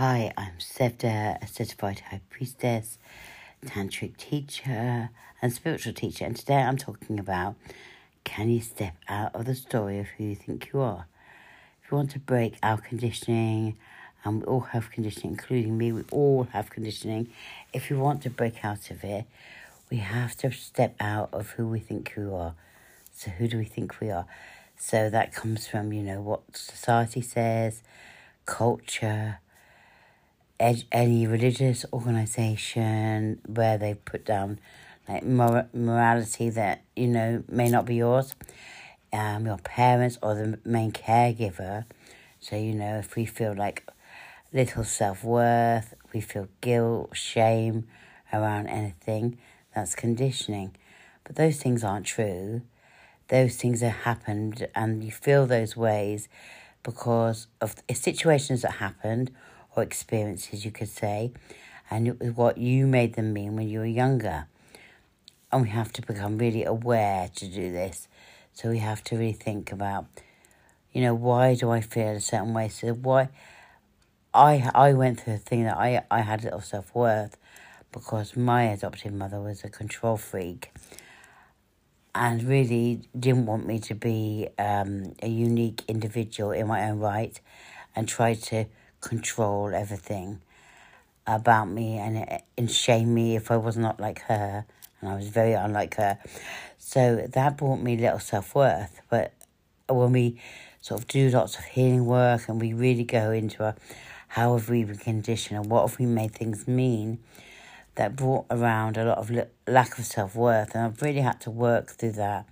Hi, I'm Sevda, a certified high priestess, tantric teacher, and spiritual teacher, and today I'm talking about can you step out of the story of who you think you are? If you want to break our conditioning, and we all have conditioning, including me, we all have conditioning. If you want to break out of it, we have to step out of who we think we are. So, who do we think we are? So, that comes from, you know, what society says, culture, ed- any religious organization where they put down like mor- morality that, you know, may not be yours. Um, your parents or the main caregiver. So, you know, if we feel like little self worth, we feel guilt, shame around anything, that's conditioning. But those things aren't true. Those things have happened, and you feel those ways because of situations that happened or experiences, you could say, and it was what you made them mean when you were younger. And we have to become really aware to do this. So we have to really think about, you know, why do I feel a certain way? So why I I went through a thing that I I had little self worth because my adoptive mother was a control freak and really didn't want me to be um, a unique individual in my own right and tried to control everything about me and, and shame me if I was not like her. And I was very unlike her. So that brought me little self worth. But when we sort of do lots of healing work and we really go into a, how have we been conditioned and what have we made things mean, that brought around a lot of lack of self worth, and I've really had to work through that.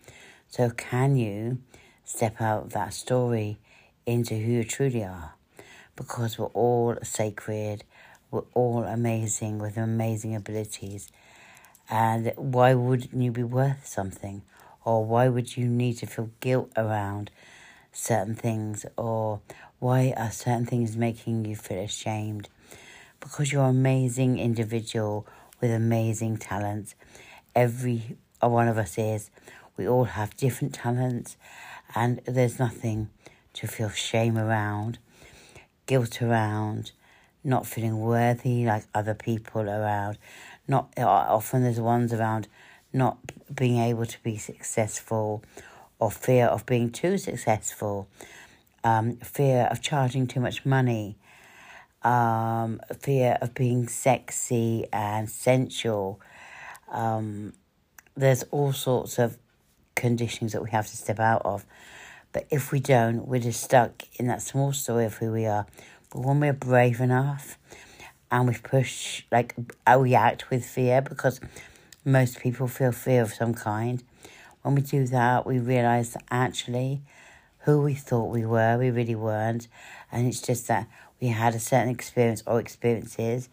So, can you step out of that story into who you truly are? Because we're all sacred, we're all amazing with amazing abilities. And why wouldn't you be worth something? Or why would you need to feel guilt around certain things? Or why are certain things making you feel ashamed? because you're an amazing individual with amazing talents. Every one of us is. We all have different talents, and there's nothing to feel shame around, guilt around, not feeling worthy like other people around. Not often there's ones around not being able to be successful, or fear of being too successful, um, fear of charging too much money um, fear of being sexy and sensual. Um, there's all sorts of conditions that we have to step out of. But if we don't, we're just stuck in that small story of who we are. But when we're brave enough and we push, like, uh, we act with fear because most people feel fear of some kind. When we do that, we realize that actually who we thought we were, we really weren't. And it's just that we had a certain experience or experiences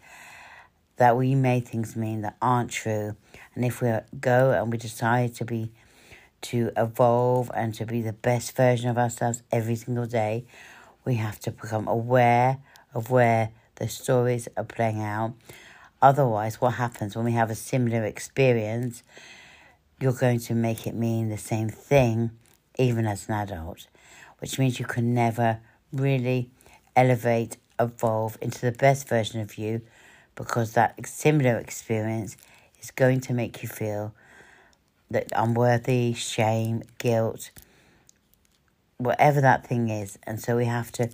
that we made things mean that aren't true. And if we go and we decide to be, to evolve and to be the best version of ourselves every single day, we have to become aware of where the stories are playing out. Otherwise, what happens when we have a similar experience, you're going to make it mean the same thing, even as an adult, which means you can never really elevate, evolve into the best version of you because that similar experience is going to make you feel that unworthy, shame, guilt, whatever that thing is. And so we have to,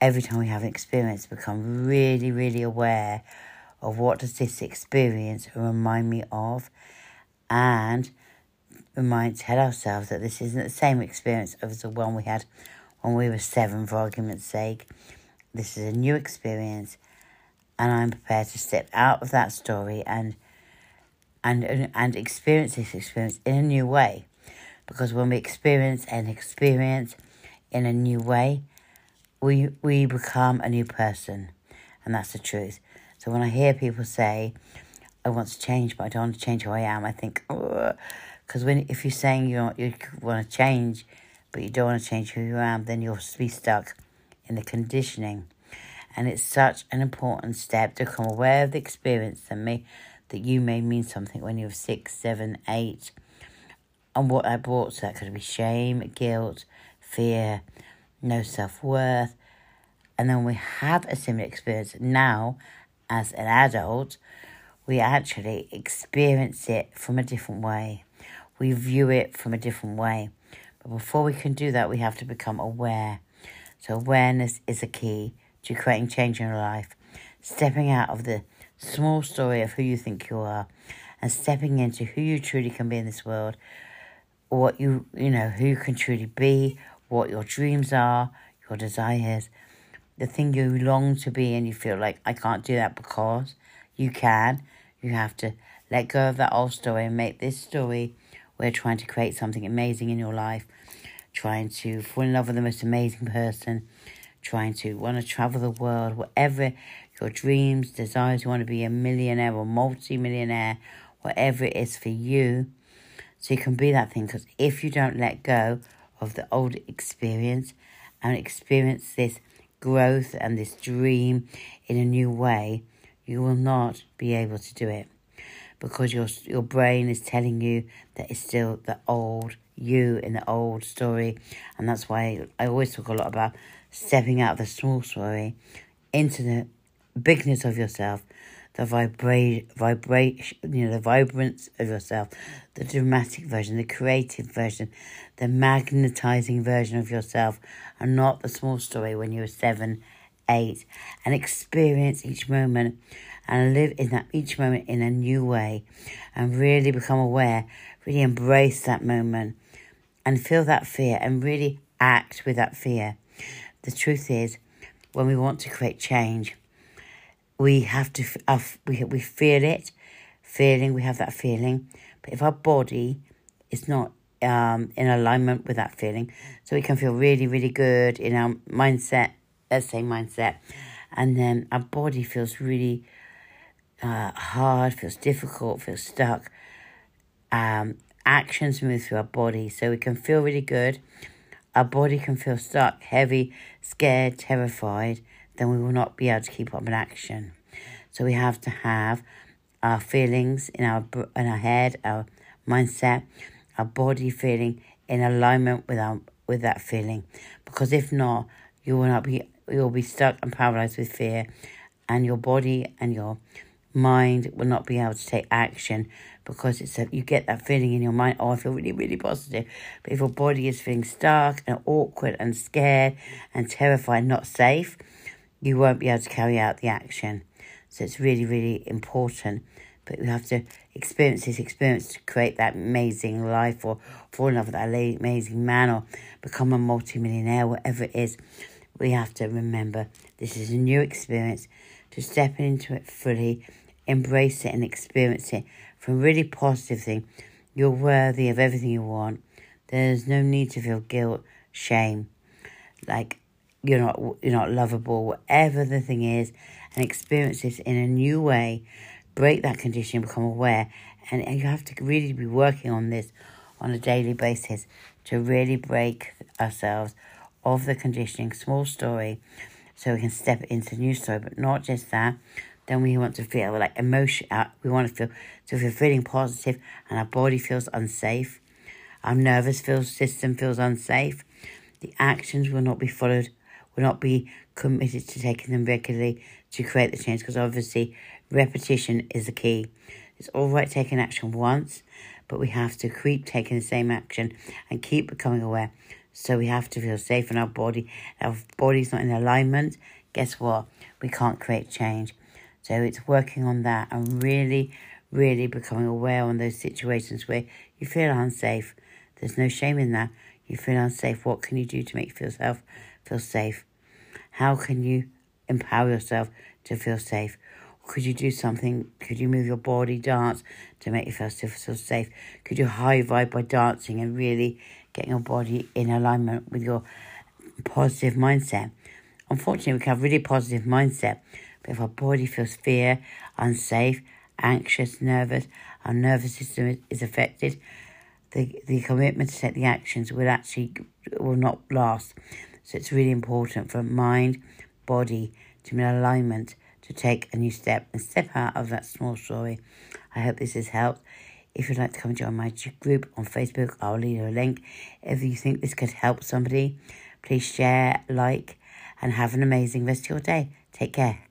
every time we have an experience, become really, really aware of what does this experience remind me of and remind tell ourselves that this isn't the same experience as the one we had when we were seven, for argument's sake. This is a new experience, and I'm prepared to step out of that story and and and experience this experience in a new way. Because when we experience an experience in a new way, we we become a new person, and that's the truth. So when I hear people say, "I want to change, but I don't want to change who I am," I think, because when if you're saying you don't, you want to change, but you don't want to change who you are, then you'll be stuck in the conditioning. And it's such an important step to become aware of the experience that may that you may mean something when you're six, seven, eight, and what that brought. So that could be shame, guilt, fear, no self worth, and then we have a similar experience now as an adult, we actually experience it from a different way. We view it from a different way. But before we can do that, we have to become aware. So, awareness is a key to creating change in your life. Stepping out of the small story of who you think you are and stepping into who you truly can be in this world, what you, you know, who you can truly be, what your dreams are, your desires, the thing you long to be and you feel like I can't do that because you can. You have to let go of that old story and make this story where trying to create something amazing in your life, trying to fall in love with the most amazing person, trying to want to travel the world, whatever your dreams, desires, you want to be a millionaire or multi-millionaire, whatever it is for you. So you can be that thing because if you don't let go of the old experience and experience this growth and this dream in a new way, you will not be able to do it. Because your your brain is telling you that it's still the old you in the old story, and that's why I always talk a lot about stepping out of the small story into the bigness of yourself, the vibrate, vibrate, you know, the vibrance of yourself, the dramatic version, the creative version, the magnetizing version of yourself, and not the small story when you were seven, eight, and experience each moment and live in that each moment in a new way and really become aware, really embrace that moment and feel that fear and really act with that fear. The truth is, when we want to create change, we have to, uh, we, we feel it, feeling, we have that feeling. But if our body is not um, in alignment with that feeling, so we can feel really, really good in our mindset, let's say mindset, and then our body feels really uh, hard, feels difficult, feels stuck. Um, actions move through our body, so we can feel really good. Our body can feel stuck, heavy, scared, terrified. Then we will not be able to keep up an action. So we have to have our feelings in our in our head, our mindset, our body feeling in alignment with our with that feeling. Because if not, you will not be you'll be stuck and paralyzed with fear, and your body and your mind will not be able to take action because it's a, you get that feeling in your mind, oh, I feel really, really positive. But if your body is feeling stuck and awkward and scared and terrified, not safe, you won't be able to carry out the action. So it's really, really important. But you have to experience this experience to create that amazing life or fall in love with that amazing man or become a multimillionaire, whatever it is. We have to remember this is a new experience to step into it fully embrace it and experience it from a really positive thing. You're worthy of everything you want. There's no need to feel guilt, shame, like you're not you're not lovable, whatever the thing is, and experience this in a new way. Break that condition, become aware, and, and you have to really be working on this on a daily basis to really break ourselves of the conditioning, small story, so we can step into new story. But not just that, then we want to feel like emotion. Uh, we want to feel so if we're feeling positive and our body feels unsafe, our nervous feel system feels unsafe. The actions will not be followed. Will not be committed to taking them regularly to create the change because obviously repetition is the key. It's all right taking action once, but we have to keep taking the same action and keep becoming aware. So we have to feel safe in our body. Our body's not in alignment, guess what? We can't create change. So it's working on that and really, really becoming aware on those situations where you feel unsafe. There's no shame in that. You feel unsafe. What can you do to make yourself feel safe? How can you empower yourself to feel safe? Could you do something? Could you move your body, dance to make yourself feel safe? Could you high vibe by dancing and really getting your body in alignment with your positive mindset? Unfortunately, we can have really positive mindset, but if our body feels fear, unsafe, anxious, nervous, our nervous system is affected, the, the commitment to take the actions will actually will not last. So it's really important for mind, body to be in alignment to take a new step and step out of that small story. I hope this has helped. If you'd like to come join my group on Facebook, I'll leave a link. If you think this could help somebody, please share, like, and have an amazing rest of your day. Take care.